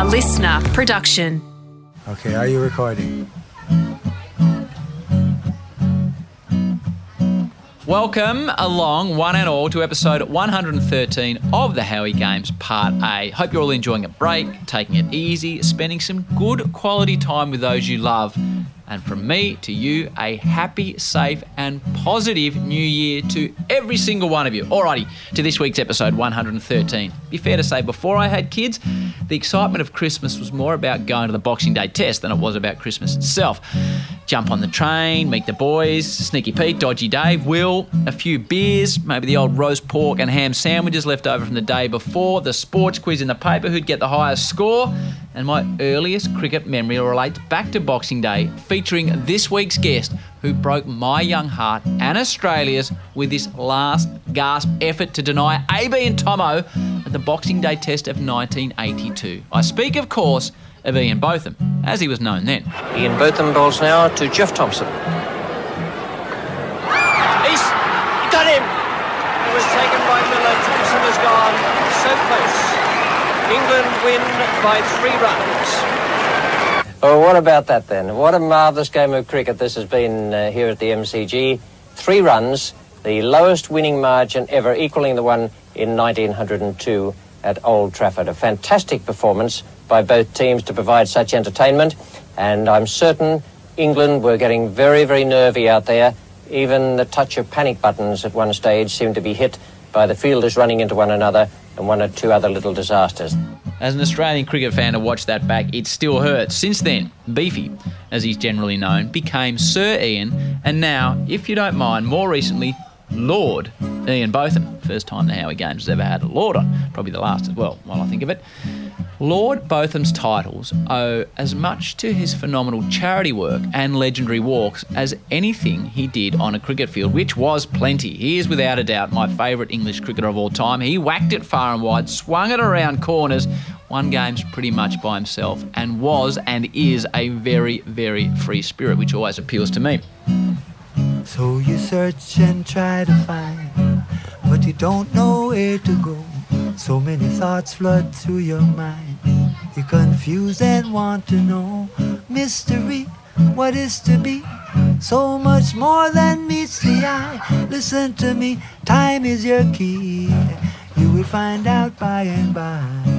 A listener production. Okay, are you recording? Welcome along, one and all, to episode 113 of the Howie Games Part A. Hope you're all enjoying a break, taking it easy, spending some good quality time with those you love. And from me to you, a happy, safe, and positive new year to every single one of you. Alrighty, to this week's episode 113. Be fair to say, before I had kids, the excitement of Christmas was more about going to the Boxing Day test than it was about Christmas itself. Jump on the train, meet the boys, Sneaky Pete, Dodgy Dave, Will, a few beers, maybe the old roast pork and ham sandwiches left over from the day before, the sports quiz in the paper, who'd get the highest score, and my earliest cricket memory relates back to Boxing Day, featuring this week's guest who broke my young heart and Australia's with this last gasp effort to deny AB and Thommo at the Boxing Day test of 1982. I speak, of course, of Ian Botham, as he was known then. Ian Botham bowls now to Jeff Thomson. He's got him! It was taken by Miller. Thompson has gone so close. England win by three runs. Oh, what about that then? What a marvellous game of cricket this has been uh, here at the MCG. Three runs, the lowest winning margin ever, equaling the one in 1902 at Old Trafford. A fantastic performance by both teams to provide such entertainment, and I'm certain England were getting very, very nervy out there. Even the touch of panic buttons at one stage seemed to be hit by the fielders running into one another and one or two other little disasters. As an Australian cricket fan to watch that back, it still hurts. Since then, Beefy, as he's generally known, became Sir Ian, and now, if you don't mind, more recently, Lord Ian Botham. First time the Howie Games has ever had a Lord on. Probably the last as well, while I think of it. Lord Botham's titles owe as much to his phenomenal charity work and legendary walks as anything he did on a cricket field, which was plenty. He is without a doubt my favourite English cricketer of all time. He whacked it far and wide, swung it around corners, won games pretty much by himself, and was and is a very, very free spirit, which always appeals to me. So you search and try to find, but you don't know where to go. So many thoughts flood through your mind. You're confused and want to know mystery, what is to be. So much more than meets the eye. Listen to me, time is your key. You will find out by and by.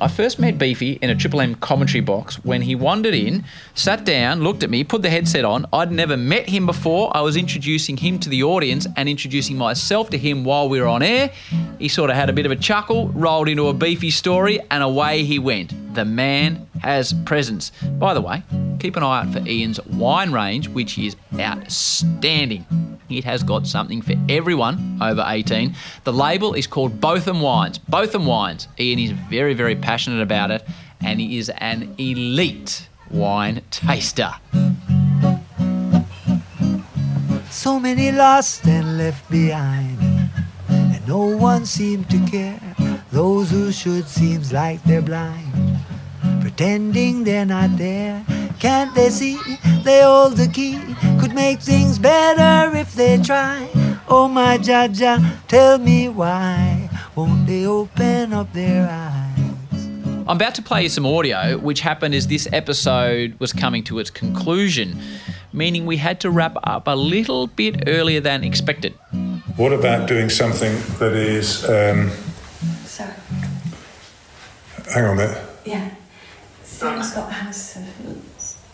I first met Beefy in a Triple M commentary box when he wandered in, sat down, looked at me, put the headset on. I'd never met him before. I was introducing him to the audience and introducing myself to him while we were on air. He sort of had a bit of a chuckle, rolled into a Beefy story, and away he went. The man has presence. By the way, keep an eye out for Ian's wine range, which is outstanding. It has got something for everyone over 18. The label is called Botham Wines. Botham Wines. Ian is very, very passionate about it, and he is an elite wine taster. So many lost and left behind, and no one seemed to care. Those who should seems like they're blind, pretending they're not there. Can't they see they hold the key? Could make things better if they try. Oh my Jaja, tell me why won't they open up their eyes? I'm about to play you some audio, which happened as this episode was coming to its conclusion, meaning we had to wrap up a little bit earlier than expected. What about doing something that is? Um, Sorry. hang on a minute. Yeah. Sam's got House of,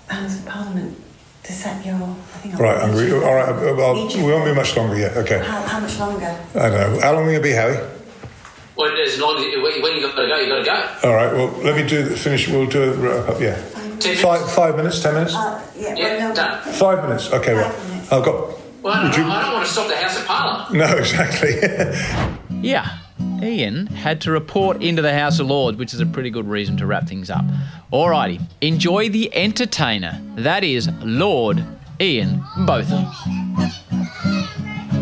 House of Parliament to set your. I think Right, I'm re- all right. uh, Well, we won't be much longer yet. Okay. How, how much longer? I don't know. How long are we gonna be, Howie? Well, as long as when you've got to go, you've got to go. All right. Well, let me do the finish. We'll do it. wrap up, Yeah. Five, five minutes. Ten minutes. Uh, yeah, Yeah, well, no. done. Five minutes. Okay. Right. Five minutes. I've got. Well, Would you- I don't want to stop the House of Parliament. No, exactly. Yeah, Ian had to report into the House of Lords, which is a pretty good reason to wrap things up. Alrighty, enjoy the entertainer. That is Lord Ian Botham.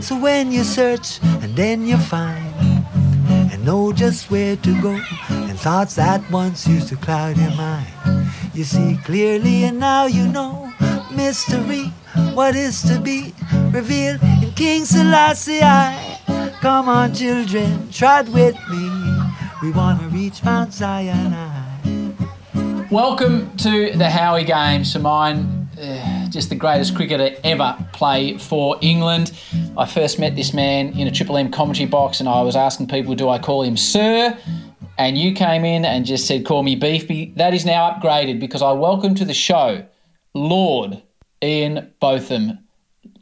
So when you search and then you find and know just where to go and thoughts that once used to cloud your mind, you see clearly and now you know mystery, what is to be revealed in King Selassie. I. Come on, children, trot with me. We want to reach Mount Zion. Welcome to the Howie Games. For mine, uh, just the greatest cricketer ever play for England. I first met this man in a Triple M commentary box, and I was asking people, do I call him Sir? And you came in and just said, call me Beefy. That is now upgraded because I welcome to the show Lord Ian Botham.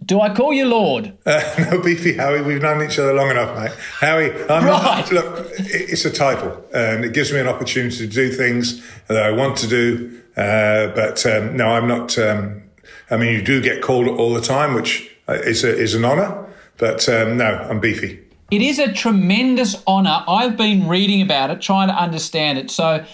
Do I call you Lord? Uh, no, Beefy Howie, we've known each other long enough, mate. Howie, I'm Right. not, look, it's a title and it gives me an opportunity to do things that I want to do. Uh, but um, no, I'm not. Um, I mean, you do get called all the time, which uh, is, a, is an honour. But um, no, I'm Beefy. It is a tremendous honour. I've been reading about it, trying to understand it. So,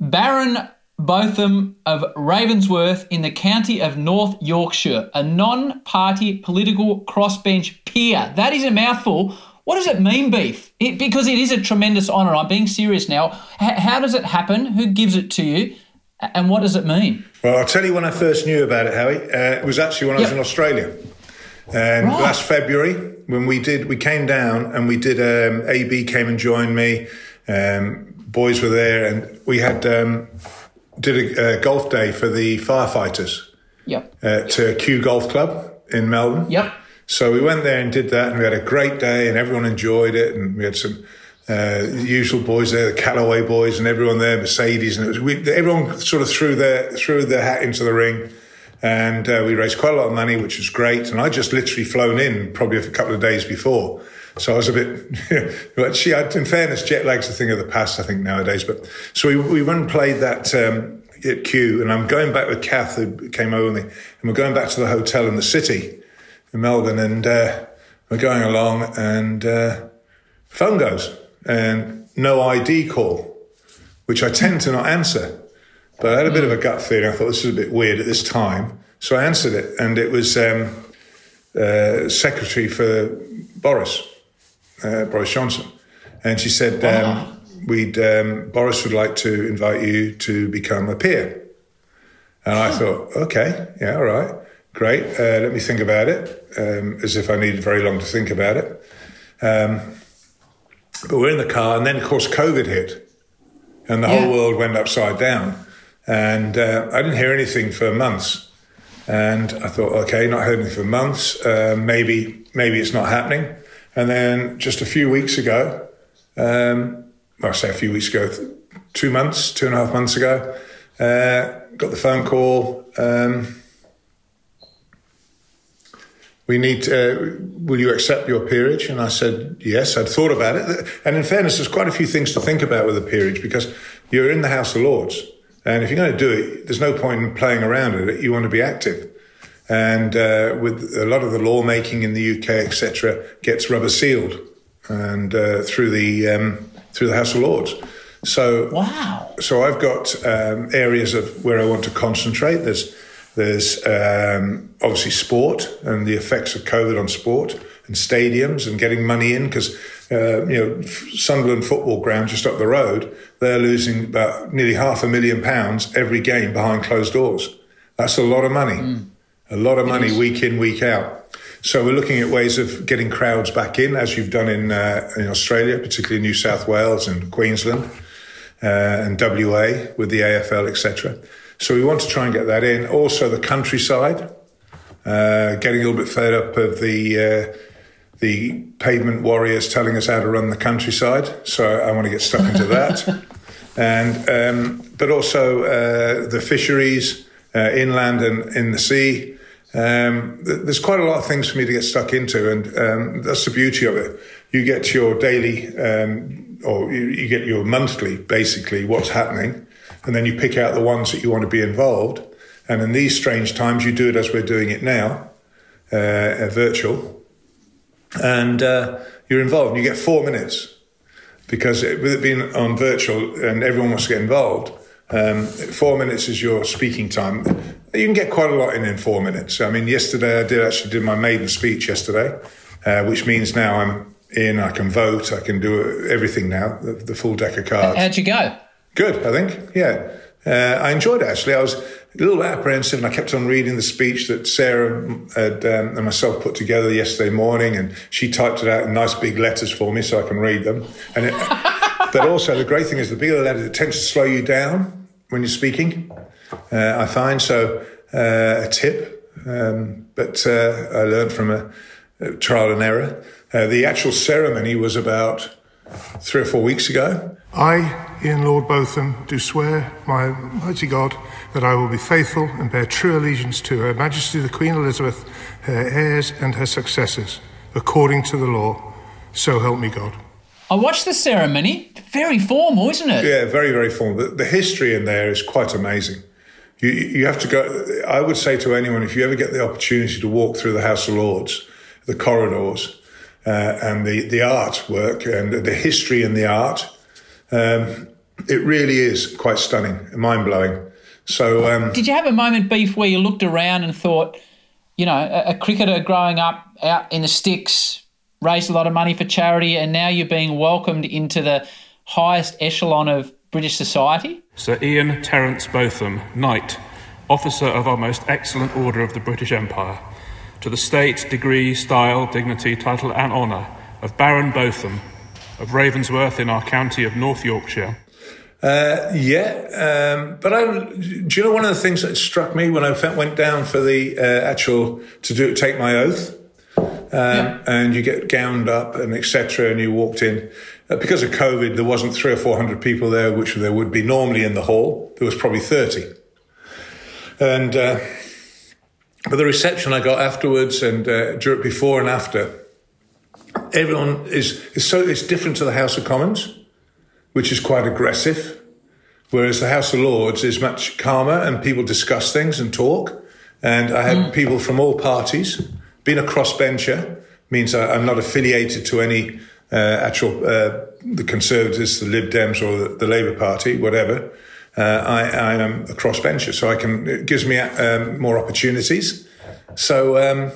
Baron Botham of Ravensworth in the county of North Yorkshire, a non party political crossbench peer. That is a mouthful. What does it mean, Beef? It, because it is a tremendous honour. I'm being serious now. H- how does it happen? Who gives it to you? And what does it mean? Well, I'll tell you when I first knew about it, Howie. Uh, it was actually when I was Yep. in Australia. And Right. last February, when we did, we came down and we did. Um, AB came and joined me. Um, boys were there, and we had um, did a, a golf day for the firefighters Yep. at uh, Kew Golf Club in Melbourne. Yep. So we went there and did that, and we had a great day, and everyone enjoyed it, and we had some uh, usual boys there, the Callaway boys, and everyone there, Mercedes, and it was we, everyone sort of threw their threw their hat into the ring, and uh, we raised quite a lot of money, which was great. And I just literally flown in probably a couple of days before, so I was a bit. but she, had, in fairness, jet lag's a thing of the past, I think nowadays. But so we we went and played that. Um, at Kew, and I'm going back with Kath, who came over with me, and we're going back to the hotel in the city in Melbourne, and uh, we're going along, and uh, phone goes, and no ID call, which I tend to not answer. But I had a bit of a gut feeling. I thought this is a bit weird at this time, so I answered it, and it was um, uh, secretary for Boris, uh, Boris Johnson, and she said, um, "We'd um, Boris would like to invite you to become a peer." And I thought, okay, yeah, all right, great. Uh, let me think about it, um, as if I needed very long to think about it. Um, but we're in the car, and then of course COVID hit, and the Yeah. whole world went upside down. And uh, I didn't hear anything for months. And I thought, okay, not heard anything for months. Uh, maybe, maybe it's not happening. And then just a few weeks ago, um, well, I say a few weeks ago, two months, two and a half months ago, uh, got the phone call. Um, we need, uh, will you accept your peerage? And I said, yes, I'd thought about it. And in fairness, there's quite a few things to think about with a peerage because you're in the House of Lords. And if you're going to do it, there's no point in playing around with it. You want to be active. And uh, with a lot of the lawmaking in the UK, etc., gets rubber sealed and uh, through the um, through the House of Lords. So Wow. so I've got um, areas of where I want to concentrate. There's there's um, obviously sport and the effects of COVID on sport and stadiums and getting money in because uh, you know Sunderland football ground just up the road they're losing about nearly half a million pounds every game behind closed doors. That's a lot of money, a lot of money week in week out. So we're looking at ways of getting crowds back in, as you've done in uh, in Australia, particularly New South Wales and Queensland uh, and WA with the AFL, etc. So we want to try and get that in. Also, the countryside, uh, getting a little bit fed up of the uh, the pavement warriors telling us how to run the countryside. So I want to get stuck into that, and um, but also uh, the fisheries, uh, inland and in the sea. Um, th- there's quite a lot of things for me to get stuck into, and um, that's the beauty of it. You get your daily, um, or you, you get your monthly, basically, what's happening, and then you pick out the ones that you want to be involved. And in these strange times, you do it as we're doing it now, uh, virtual, and uh, you're involved. And you get four minutes because it, with it being on virtual and everyone wants to get involved, um, four minutes is your speaking time. You can get quite a lot in in four minutes. I mean, yesterday I did actually did my maiden speech yesterday, uh, which means now I'm in. I can vote. I can do everything now. The, the full deck of cards. How'd you go? Good, I think. Yeah. Uh, I enjoyed it actually. I was a little apprehensive and I kept on reading the speech that Sarah had, um, and myself put together yesterday morning and she typed it out in nice big letters for me so I can read them. And it, but also the great thing is the bigger the letter, it tends to slow you down when you're speaking. Uh, I find so uh, a tip, um, but uh, I learned from a, a trial and error. Uh, the actual ceremony was about three or four weeks ago. I, Ian Lord Botham, do swear by Almighty God that I will be faithful and bear true allegiance to Her Majesty the Queen Elizabeth, her heirs, and her successors, according to the law. So help me God. I watched the ceremony. Very formal, isn't it? Yeah, very, very formal. The, the history in there is quite amazing. You, you have to go. I would say to anyone, if you ever get the opportunity to walk through the House of Lords, the corridors, uh, and the, the artwork and the history and the art, um, it really is quite stunning, mind blowing. So, um, Did you have a moment, Beef, where you looked around and thought, you know, a, a cricketer growing up out in the sticks, raised a lot of money for charity, and now you're being welcomed into the highest echelon of British society? Sir Ian Terence Botham, Knight, Officer of our most excellent Order of the British Empire, to the state, degree, style, dignity, title, and honour of Baron Botham of Ravensworth in our county of North Yorkshire. Uh, yeah, um, but I, do you know one of the things that struck me when I went down for the uh, actual to do take my oath, yeah. and you get gowned up and etc. And you walked in uh, because of COVID, there wasn't three or four hundred people there, which there would be normally in the hall. There was probably thirty, and uh, but the reception I got afterwards and uh, before and after, everyone is is so it's different to the House of Commons which is quite aggressive, whereas the House of Lords is much calmer and people discuss things and talk. And I had mm. people from all parties. Being a crossbencher means I, am not affiliated to any uh, actual uh, the Conservatives, the Lib Dems, or the, the Labour Party, whatever. Uh, I, I, am a crossbencher, so I can. It gives me um, more opportunities. So. Um,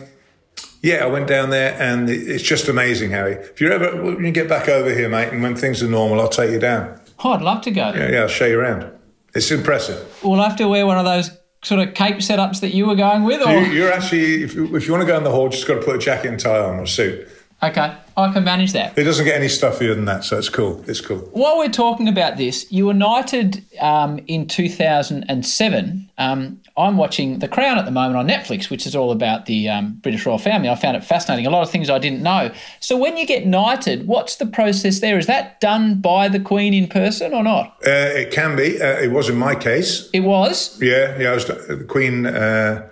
yeah, I went down there and it's just amazing, Harry. If you're ever, when you get back over here, mate, and when things are normal, I'll take you down. Oh, I'd love to go. Yeah, yeah, I'll show you around. It's impressive. We'll have to wear one of those sort of cape setups that you were going with, or you, are actually, if you, if you want to go in the hall, just got to put a jacket and tie on or suit. Okay, I can manage that. It doesn't get any stuffier than that, so it's cool. It's cool. While we're talking about this, you were knighted um, in 2007. Um, I'm watching The Crown at the moment on Netflix, which is all about the um, British royal family. I found it fascinating. A lot of things I didn't know. So when you get knighted, what's the process there? Is that done by the Queen in person or not? Uh, it can be. Uh, it was in my case. It was. Yeah, yeah. Was, the Queen uh,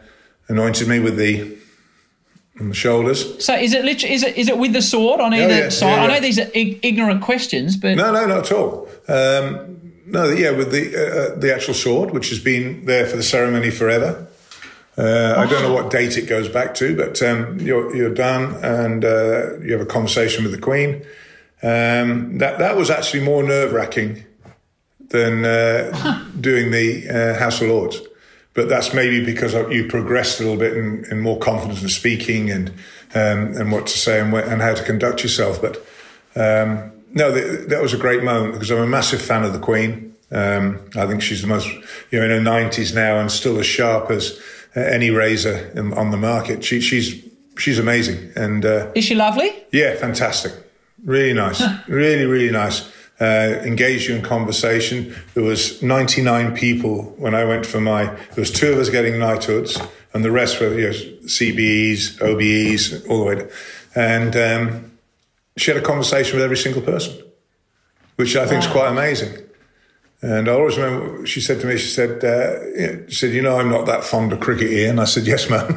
anointed me with the on the shoulders. So is it literally, is it is it with the sword on either yeah, side? Yeah, I know these are ig- ignorant questions, but no, no, not at all. Um, no, yeah, with the uh, uh, the actual sword, which has been there for the ceremony forever. Uh, I don't know what date it goes back to, but um, you're you're done, and uh, you have a conversation with the Queen. Um, that that was actually more nerve wracking than uh, doing the uh, House of Lords but that's maybe because you progressed a little bit in, in more confidence in speaking and um, and what to say and, and how to conduct yourself. But um, no, the, that was a great moment because I'm a massive fan of the Queen. Um, I think she's the most, you know, in her nineties now and still as sharp as uh, any razor in, on the market. She, she's she's amazing. And uh, is she lovely? Yeah, fantastic. Really nice. really, really nice uh, engaged you in conversation. There was 99 people when I went for my, there was two of us getting knighthoods and the rest were you know, CBEs, OBEs, all the way. And um, she had a conversation with every single person, which I think wow. is quite amazing. And I always remember she said to me, she said, uh, she said, you know, I'm not that fond of cricket, Ian. I said, yes, ma'am.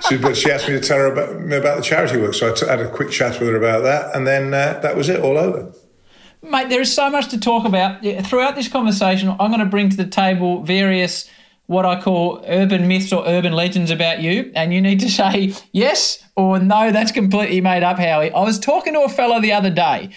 she, but she asked me to tell her about, about the charity work. So I t- had a quick chat with her about that. And then uh, that was it, all over. Mate, there is so much to talk about. Throughout this conversation, I'm going to bring to the table various what I call urban myths or urban legends about you, and you need to say yes or no, that's completely made up, Howie. I was talking to a fellow the other day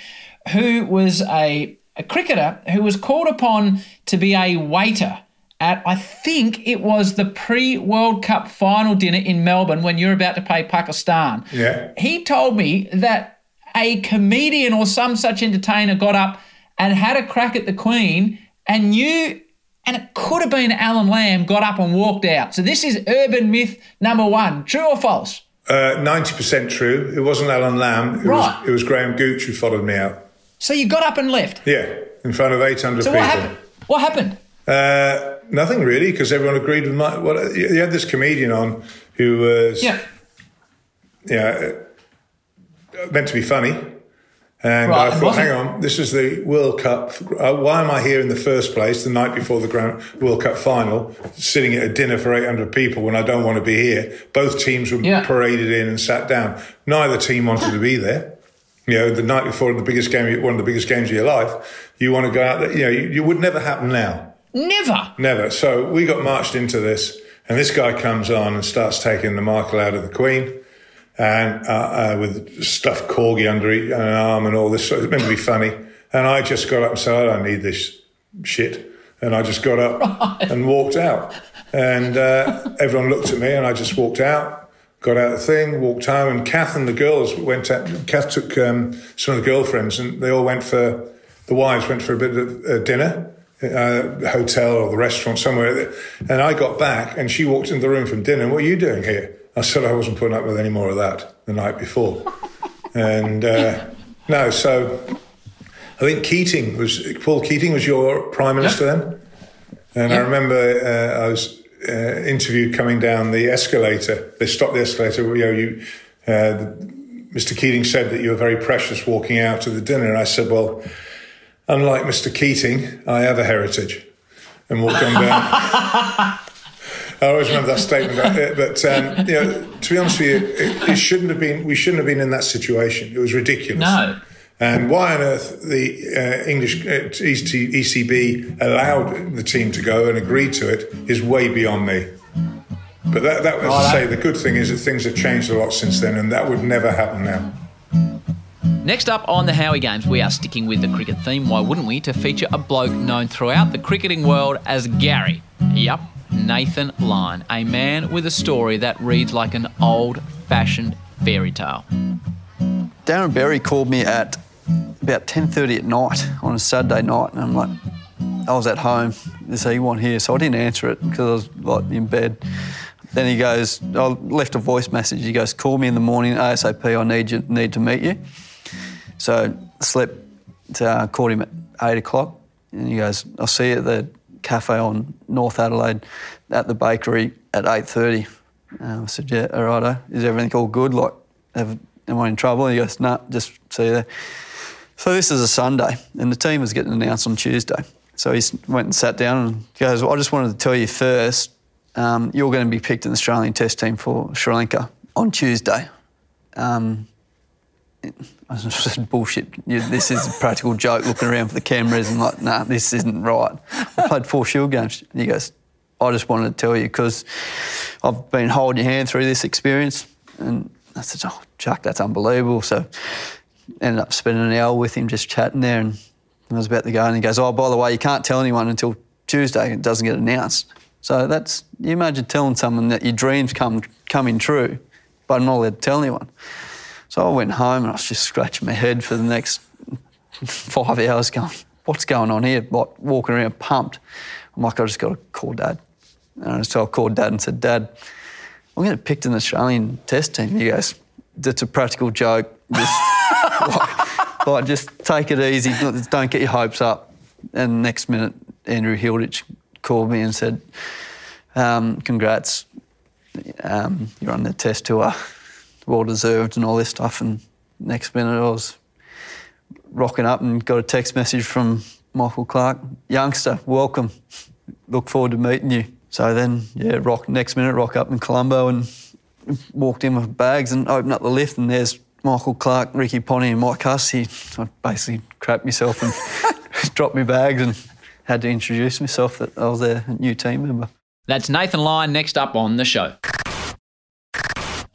who was a, a cricketer who was called upon to be a waiter at, I think it was the pre World Cup final dinner in Melbourne when you're about to play Pakistan. Yeah. He told me that a comedian or some such entertainer got up and had a crack at the Queen and you and it could have been Alan Lamb got up and walked out. So this is urban myth number one. True or false? Uh, ninety uh, percent true. It wasn't Alan Lamb. It right. Was, it was Graham Gooch who followed me out. So you got up and left. Yeah, in front of 800 So people. what happened? What happened? Uh, nothing really, because everyone agreed with my. Well, you had this comedian on who was Yeah. yeah, meant to be funny. And Right, I thought, hang on, this is the World Cup. Uh, why am I here in the first place the night before the Grand World Cup final, sitting at a dinner for 800 people when I don't want to be here? Both teams were Yeah. paraded in and sat down. Neither team wanted to be there. You know, the night before the biggest game, one of the biggest games of your life, you want to go out there. You know, you, you would never happen now. Never. Never. So we got marched into this, and this guy comes on and starts taking the Michael out of the Queen, and uh, uh, with stuffed corgi under each, an arm and all this. So it's meant to be funny. And I just got up and said, I don't need this shit. And I just got up and walked out. And uh, everyone looked at me, and I just walked out, got out of the thing, walked home. And Kath and the girls went. Out, Kath took um, some of the girlfriends, and they all went for the wives went for a bit of uh, dinner uh, hotel or the restaurant somewhere. And I got back and she walked into the room from dinner. And what are you doing here? I said I wasn't putting up with any more of that the night before. and uh, no, so I think Keating was, Paul Keating was your prime minister then. And I remember uh, I was uh, interviewed coming down the escalator. They stopped the escalator. You know, you, uh, the, Mr. Keating said that you were very precious walking out of the dinner. And I said, well, unlike Mr. Keating, I have a heritage. And walked on down. I always remember that statement. About it, but um, you know, to be honest with you, it, it shouldn't have been. We shouldn't have been in that situation. It was ridiculous. No. And why on earth the uh, English uh, ECB allowed the team to go and agreed to it is way beyond me. But that, that as I say, the good thing is that things have changed a lot since then, and that would never happen now. Next up on the Howie Games, we are sticking with the cricket theme, why wouldn't we, to feature a bloke known throughout the cricketing world as Gary. Yup, Nathan Lyon, a man with a story that reads like an old fashioned fairy tale. Darren Berry called me at about 10.30 at night on a Saturday night and I'm like, I was at home, there's anyone here? So I didn't answer it because I was like in bed. Then he goes, I left a voice message. He goes, call me in the morning ASAP, I need you, need to meet you. So slept, uh, called him at eight o'clock and he goes, I'll see you at the cafe on North Adelaide at the bakery at 8.30. Uh, I said, yeah, all righto. Is everything all good? Like, have, am I in trouble? And he goes, nah, just see you there. So this is a Sunday, and the team was getting announced on Tuesday. So he went and sat down and goes, well, I just wanted to tell you first, um, you're going to be picked in the Australian Test team for Sri Lanka on Tuesday. Um, I said, bullshit. This is a practical joke. Looking around for the cameras and like, nah, this isn't right. I played four Shield games. And he goes, I just wanted to tell you because I've been holding your hand through this experience. And I said, oh, Chuck, that's unbelievable. So ended up spending an hour with him just chatting there and I was about to go and he goes, oh, by the way, you can't tell anyone until Tuesday. It doesn't get announced. So that's, you imagine telling someone that your dreams come coming true, but I'm not allowed to tell anyone. So I went home and I was just scratching my head for the next five hours going, what's going on here? Like walking around pumped. I'm like, I just got to call dad. And so I called dad and said, Dad, I'm going to pick the Australian test team. He goes, that's a practical joke. Just, like, like, just take it easy. Don't get your hopes up. And next minute, Andrew Hilditch called me and said, um, congrats, um, you're on the test tour, well deserved and all this stuff. And next minute I was rocking up and got a text message from Michael Clarke, youngster, welcome, look forward to meeting you. So then, yeah, rock next minute, rock up in Colombo and walked in with bags and opened up the lift and there's Michael Clarke, Ricky Ponting and Mike Hussey. I basically crapped myself and dropped my bags and had to introduce myself that I was their new team member. That's Nathan Lyon next up on the show.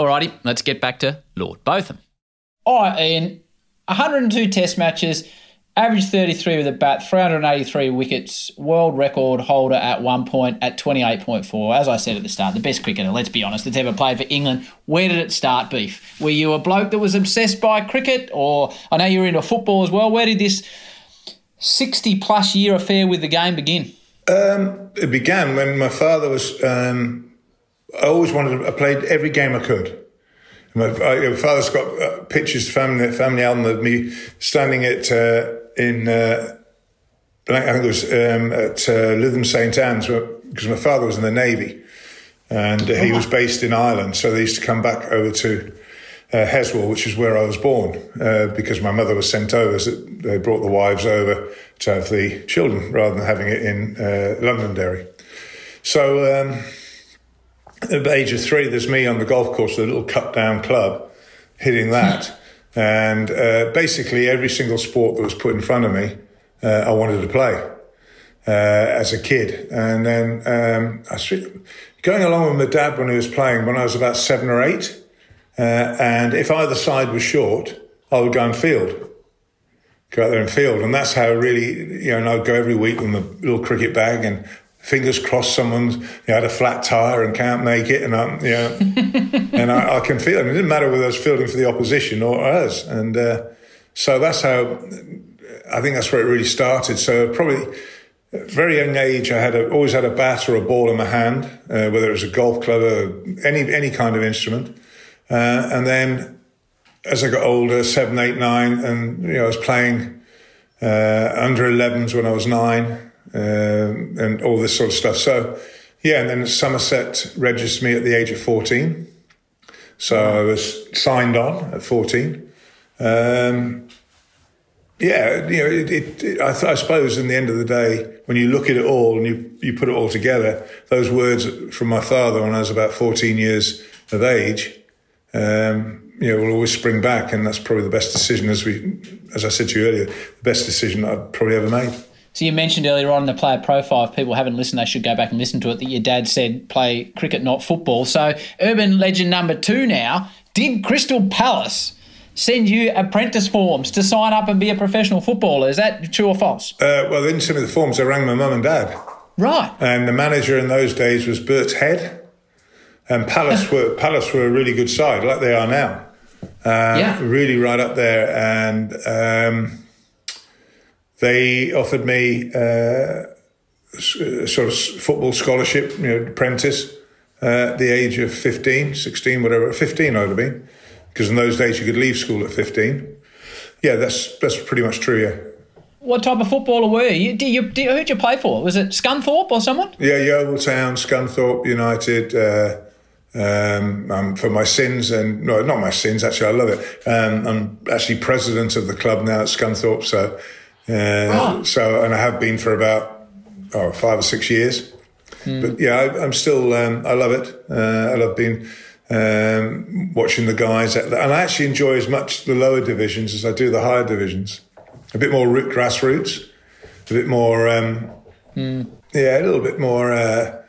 Alrighty, let's get back to Lord Botham. All right, Ian. 102 test matches, average 33 with a bat, 383 wickets, world record holder at one point at 28.4. As I said at the start, the best cricketer, let's be honest, that's ever played for England. Where did it start, Beef? Were you a bloke that was obsessed by cricket? Or I know you were into football as well. Where did this 60 plus year affair with the game begin? Um, it began when my father was. Um, I always wanted. To, I played every game I could. My, I, my father's got uh, pictures, family family album of me standing at uh, in, uh, I think it was um, at uh, Lytham St Anne's, because my father was in the Navy and uh, he was based in Ireland. So they used to come back over to uh, Heswall, which is where I was born, uh, because my mother was sent over. So they brought the wives over to have the children rather than having it in uh, Londonderry. So um, at the age of three, there's me on the golf course with a little cut down club hitting that. and uh, basically, every single sport that was put in front of me, uh, I wanted to play uh, as a kid. And then um, I was going along with my dad when he was playing when I was about seven or eight. Uh, and if either side was short, I would go and field. Go out there and field. And that's how really, you know, and I'd go every week with my little cricket bag and fingers crossed someone's you know, had a flat tire and can't make it. And I'm, you know, and I, I, can feel it. And it didn't matter whether I was fielding for the opposition or us. And uh, so that's how, I think that's where it really started. So probably, very young age, I had a, always had a bat or a ball in my hand, uh, whether it was a golf club or any any kind of instrument. Uh, and then, as I got older, seven, eight, nine, and you know, I was playing uh, under 11s when I was nine, and all this sort of stuff. So, yeah, and then Somerset registered me at the age of 14. So I was signed on at 14. Um, yeah, you know, it, it, it, I, I, suppose in the end of the day, when you look at it all and you, you put it all together, those words from my father when I was about 14 years of age, um, you know, will always spring back. And that's probably the best decision, as we, as I said to you earlier, the best decision I've probably ever made. So you mentioned earlier on in the player profile, if people haven't listened, they should go back and listen to it, that your dad said play cricket, not football. So urban legend number two now, did Crystal Palace send you apprentice forms to sign up and be a professional footballer. Is that true or false? Uh, well, they didn't send me the forms. I rang my mum and dad. Right. And the manager in those days was Bert Head. And Palace were Palace were a really good side, like they are now. Um, yeah. Really right up there. And um, they offered me uh, sort of football scholarship, you know, apprentice uh, at the age of 15, 16, whatever. 15 I would have been because in those days you could leave school at 15. Yeah, that's that's pretty much true, yeah. What type of footballer were you? Did you, did, who did you play for? Was it Scunthorpe or someone? Yeah, Yeovil Town, Scunthorpe United. Uh, um, um, for my sins and no, not my sins. Actually, I love it. Um, I'm actually president of the club now at Scunthorpe. So, uh, oh. so and I have been for about oh, five or six years. Mm. But yeah, I, am still. Um, I love it. Uh, I love being um, watching the guys. The, and I actually enjoy as much the lower divisions as I do the higher divisions. A bit more root grassroots, a bit more, um, mm. yeah, a little bit more, uh,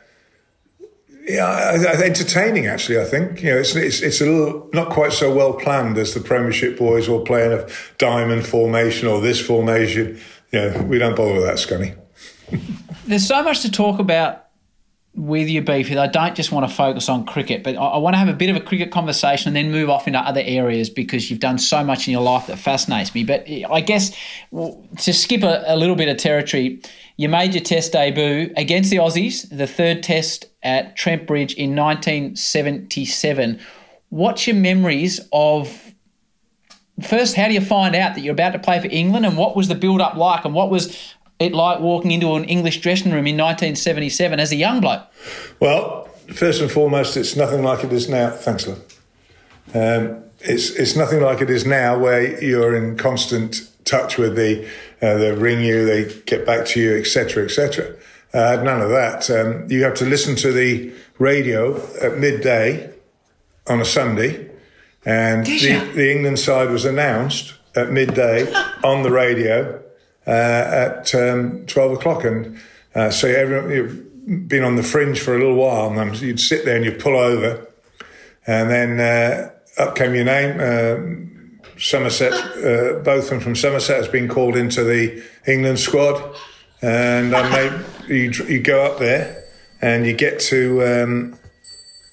yeah, entertaining. Actually, I think you know it's, it's it's a little not quite so well planned as the Premiership boys all playing a diamond formation or this formation. Yeah, we don't bother with that, Scunny. There's so much to talk about with you, Beefy, I don't just want to focus on cricket, but I, I, want to have a bit of a cricket conversation and then move off into other areas because you've done so much in your life that fascinates me. But I guess well, to skip a, a, little bit of territory, you made your test debut against the Aussies, the third test at Trent Bridge in 1977. What's your memories of first, how do you find out that you're about to play for England and what was the build up like and what was it like walking into an English dressing room in 1977 as a young bloke? Well, first and foremost, it's nothing like it is now. Thanks, love. Um, it's it's nothing like it is now, where you're in constant touch with the uh, they ring you, they get back to you, etc., etc. Uh, none of that. Um, you have to listen to the radio at midday on a Sunday, and the, the England side was announced at midday on the radio uh, at um, 12 o'clock. And uh, so everyone, you've been on the fringe for a little while, and you'd sit there and you'd pull over, and then uh, up came your name. Uh, Somerset, uh, Botham from Somerset has been called into the England squad, and I made, you, you go up there and you get to um,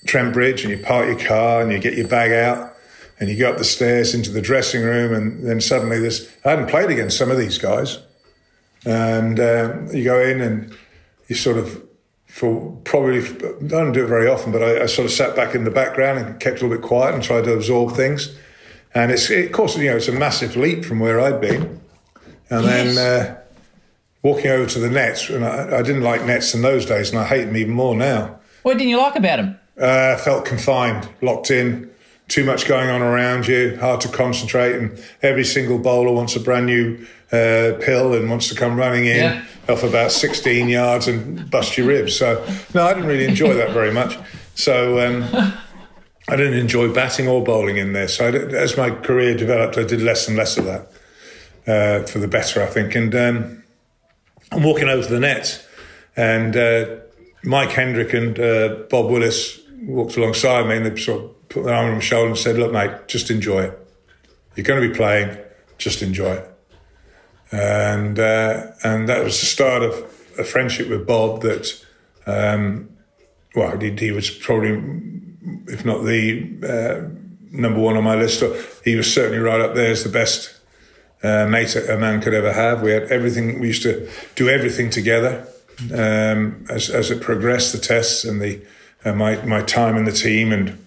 Trent Bridge and you park your car and you get your bag out and you go up the stairs into the dressing room, and then suddenly this. I hadn't played against some of these guys, and um, you go in and you sort of, for probably I don't do it very often, but I, I, sort of sat back in the background and kept a little bit quiet and tried to absorb things. And it's, it, of course, you know, it's a massive leap from where I'd been. and Yes. then uh, walking over to the nets. And I, I didn't like nets in those days, and I hate them even more now. What didn't you like about them? Uh, felt confined, locked in, too much going on around you, hard to concentrate, and every single bowler wants a brand new uh, pill and wants to come running in Yeah. off about 16 yards and bust your ribs. So, no, I didn't really enjoy that very much. So, um, I didn't enjoy batting or bowling in there. So, as my career developed, I did less and less of that uh, for the better, I think. And um, I'm walking over to the nets, and uh, Mike Hendrick and uh, Bob Willis walked alongside me, and they sort of put their arm on my shoulder and said, "Look, mate, just enjoy it. You're going to be playing. Just enjoy it." And uh, and that was the start of a friendship with Bob. That, um, well, he, he was probably, if not the uh, number one on my list, he was certainly right up there as the best uh, mate a man could ever have. We had everything. We used to do everything together. Um, as as it progressed, the tests and the uh, my my time in the team, and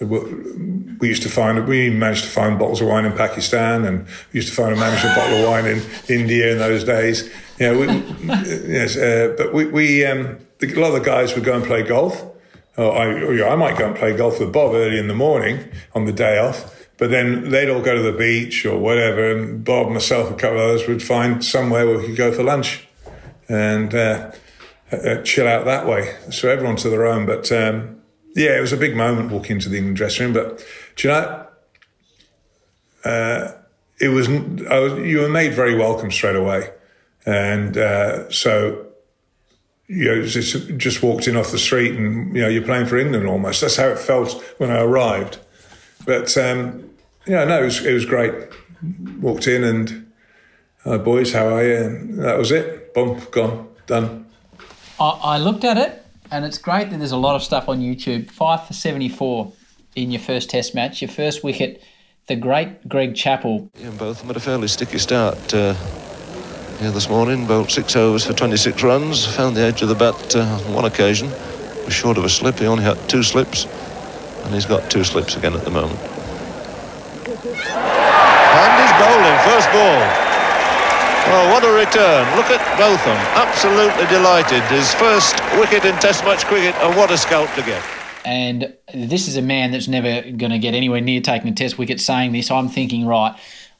we used to find we managed to find bottles of wine in Pakistan, and we used to find a managed a bottle of wine in India in those days. Know, we, yes, uh, but we we um, a lot of the guys would go and play golf. Oh, I, or, yeah, I might go and play golf with Bob early in the morning on the day off. But then they'd all go to the beach or whatever, and Bob, myself, a couple of others would find somewhere where we could go for lunch and uh, uh, chill out that way. So everyone to their own. But um, yeah, it was a big moment walking into the England dressing room. But do you know, uh, it was, was you were made very welcome straight away, and uh, so you know, just, just walked in off the street and, you know, you're playing for England almost. That's how it felt when I arrived. But, um, yeah, no, it was, it was great. Walked in and, hi, boys, how are you? And that was it. Boom, gone, done. I, I looked at it, and it's great that there's a lot of stuff on YouTube. Five for 74 in your first Test match, your first wicket. The great Greg Chappell. Yeah, both of them had a fairly sticky start uh, here this morning. Bowled six overs for 26 runs. Found the edge of the bat uh, on one occasion. Was short of a slip. He only had two slips. And he's got two slips again at the moment. And he's bowling. First ball. Oh, what a return. Look at Botham. Absolutely delighted. His first wicket in Test match cricket. And what a scalp to get. And this is a man that's never going to get anywhere near taking a test wicket saying this. I'm thinking, right,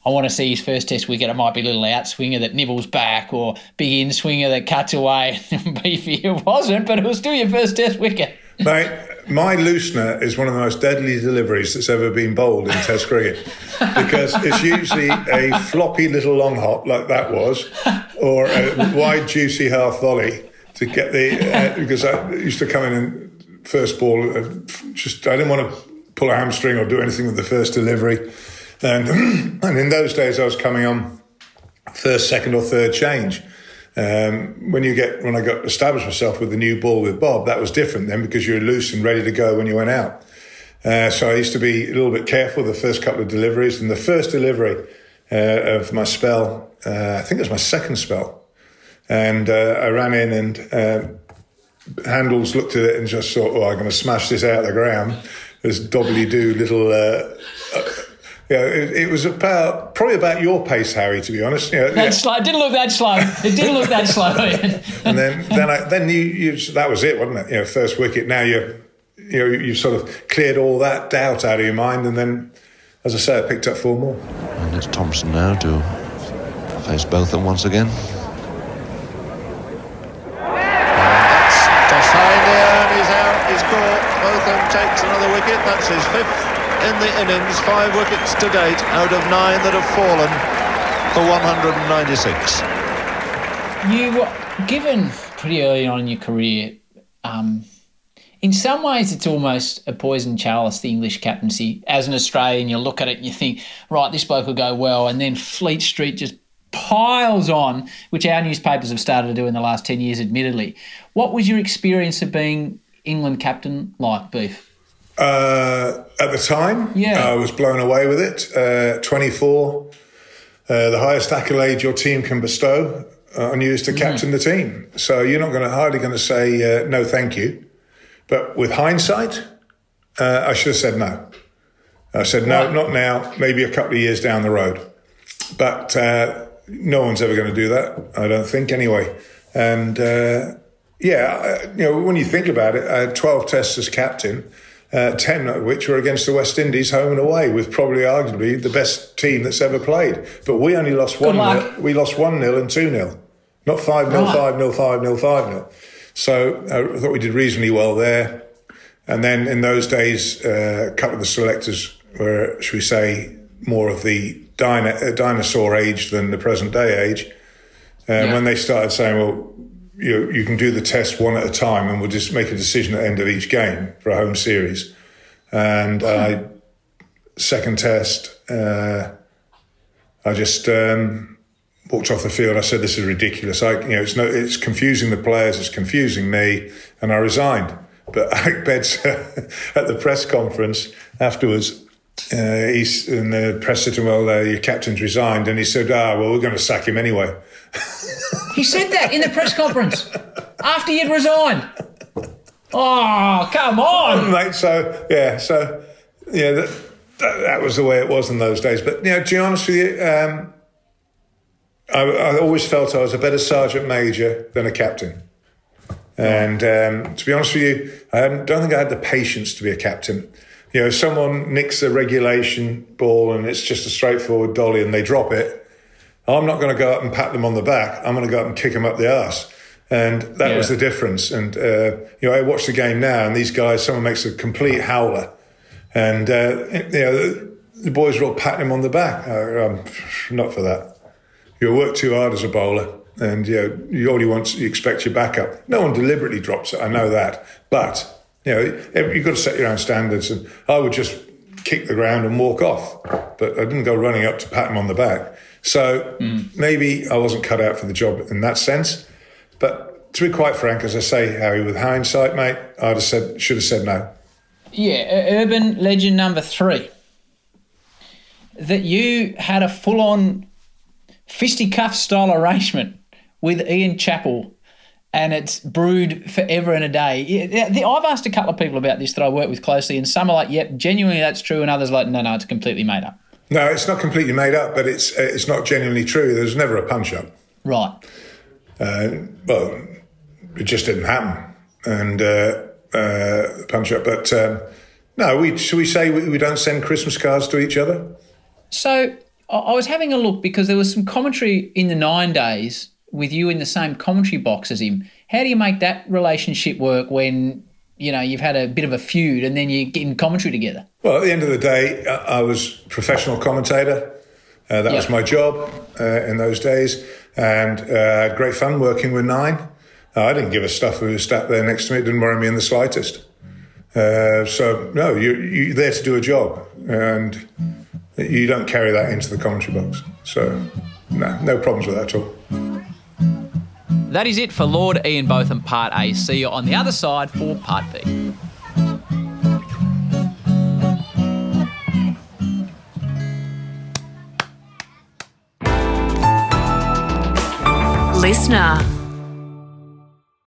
I want to see his first test wicket. It might be a little outswinger that nibbles back or big in swinger that cuts away. Beefy, it wasn't, but it was still your first test wicket. Mate, my loosener is one of the most deadly deliveries that's ever been bowled in Test cricket because it's usually a floppy little long hop like that was, or a wide, juicy half volley to get the. Uh, because I used to come in and first ball, uh, just I didn't want to pull a hamstring or do anything with the first delivery, and and in those days I was coming on first, second, or third change. Um, when you get when I got established myself with the new ball with Bob, that was different then because you were loose and ready to go when you went out. Uh, so I used to be a little bit careful the first couple of deliveries. And the first delivery uh, of my spell, uh, I think it was my second spell, and uh, I ran in and uh, Handles looked at it and just thought, "Oh, I'm going to smash this out of the ground." This dobbly do little. Yeah, it, it was about probably about your pace, Harry. To be honest, yeah, yeah. That slow. It didn't look that slow. It didn't look that slow. and then then I, then you, you that was it, wasn't it? You know, first wicket. Now you you know you sort of cleared all that doubt out of your mind, and then, as I say, I picked up four more. And it's Thomson now to face both of them once again. Tasmania and he's out, he's caught. Botham takes another wicket. That's his fifth in the innings. Five wickets to date out of nine that have fallen for 196. You were given pretty early on in your career. Um, in some ways, it's almost a poison chalice, the English captaincy. As an Australian, you look at it and you think, right, this bloke will go well. And then Fleet Street just piles on, which our newspapers have started to do in the last 10 years, admittedly. What was your experience of being England captain like, Beef? Uh, at the time, Yeah. I was blown away with it. Uh, 24, uh, the highest accolade your team can bestow on you is to captain the team. So you're not going to hardly going to say uh, no, thank you. But with hindsight, uh, I should have said no. I said no, not now. Maybe a couple of years down the road. But uh, no one's ever going to do that. I don't think anyway. And uh, yeah, you know, when you think about it, I had 12 tests as captain. Uh, 10 of which were against the West Indies home and away with probably arguably the best team that's ever played. But we only lost one nil. We lost 1 0 and 2 0. Not 5 0, 5 0, 5 0, 5 0. So uh, I thought we did reasonably well there. And then in those days, uh, a couple of the selectors were, should we say, more of the dino- uh, dinosaur age than the present day age. And yeah. when they started saying, well, you, you can do the test one at a time and we'll just make a decision at the end of each game for a home series. And I, second test, uh, I just um, walked off the field. I said, "This is ridiculous. I, you know, it's no, it's confusing the players. It's confusing me." And I resigned. But Alec at the press conference afterwards, uh, he's in the press said "Well, uh, your captain's resigned," and he said, "Ah, well, we're going to sack him anyway." he said that in the press conference after you'd resigned. Oh, come on, mate. So yeah, so yeah, that, that, that was the way it was in those days. But you know, to be honest with you, um, I, I, always felt I was a better sergeant major than a captain. And um, to be honest with you, I don't think I had the patience to be a captain. You know, if someone nicks a regulation ball and it's just a straightforward dolly and they drop it, I'm not going to go up and pat them on the back. I'm going to go up and kick them up the arse. And that yeah. was the difference. And, uh, you know, I watch the game now and these guys, someone makes a complete howler. And, uh, you know, the, boys are all patting him on the back. I'm not for that. You work too hard as a bowler and you know, you only want, you expect your backup. No one deliberately drops it. I know that. But, you know, you've got to set your own standards. And I would just kick the ground and walk off. But I didn't go running up to pat him on the back. So mm. maybe I wasn't cut out for the job in that sense. But to be quite frank, as I say, Harry, with hindsight, mate, I'd have said, should have said no. Yeah, urban legend number three. That you had a full on fisticuff style arrangement with Ian Chappell and it's brewed forever and a day. I've asked a couple of people about this that I work with closely, and some are like, "Yep, genuinely that's true," and others like, "No, no, it's completely made up." No, it's not completely made up, but it's it's not genuinely true. There's never a punch up. Right. Uh, well, it just didn't happen, and uh, uh, punch up. But um, no, we should we say we, we don't send Christmas cards to each other? So I was having a look because there was some commentary in the nine days with you in the same commentary box as him. How do you make that relationship work when you know you've had a bit of a feud and then you get in commentary together? Well, at the end of the day, I was professional commentator. Uh, that yep. was my job uh, in those days, and uh, great fun working with Nine. Uh, I didn't give a stuff who was sat there next to me. It didn't worry me in the slightest. Uh, so no, you, you're there to do a job, and you don't carry that into the commentary box. So no, no problems with that at all. That is it for Lord Ian Botham Part A. See you on the other side for Part B. Listener.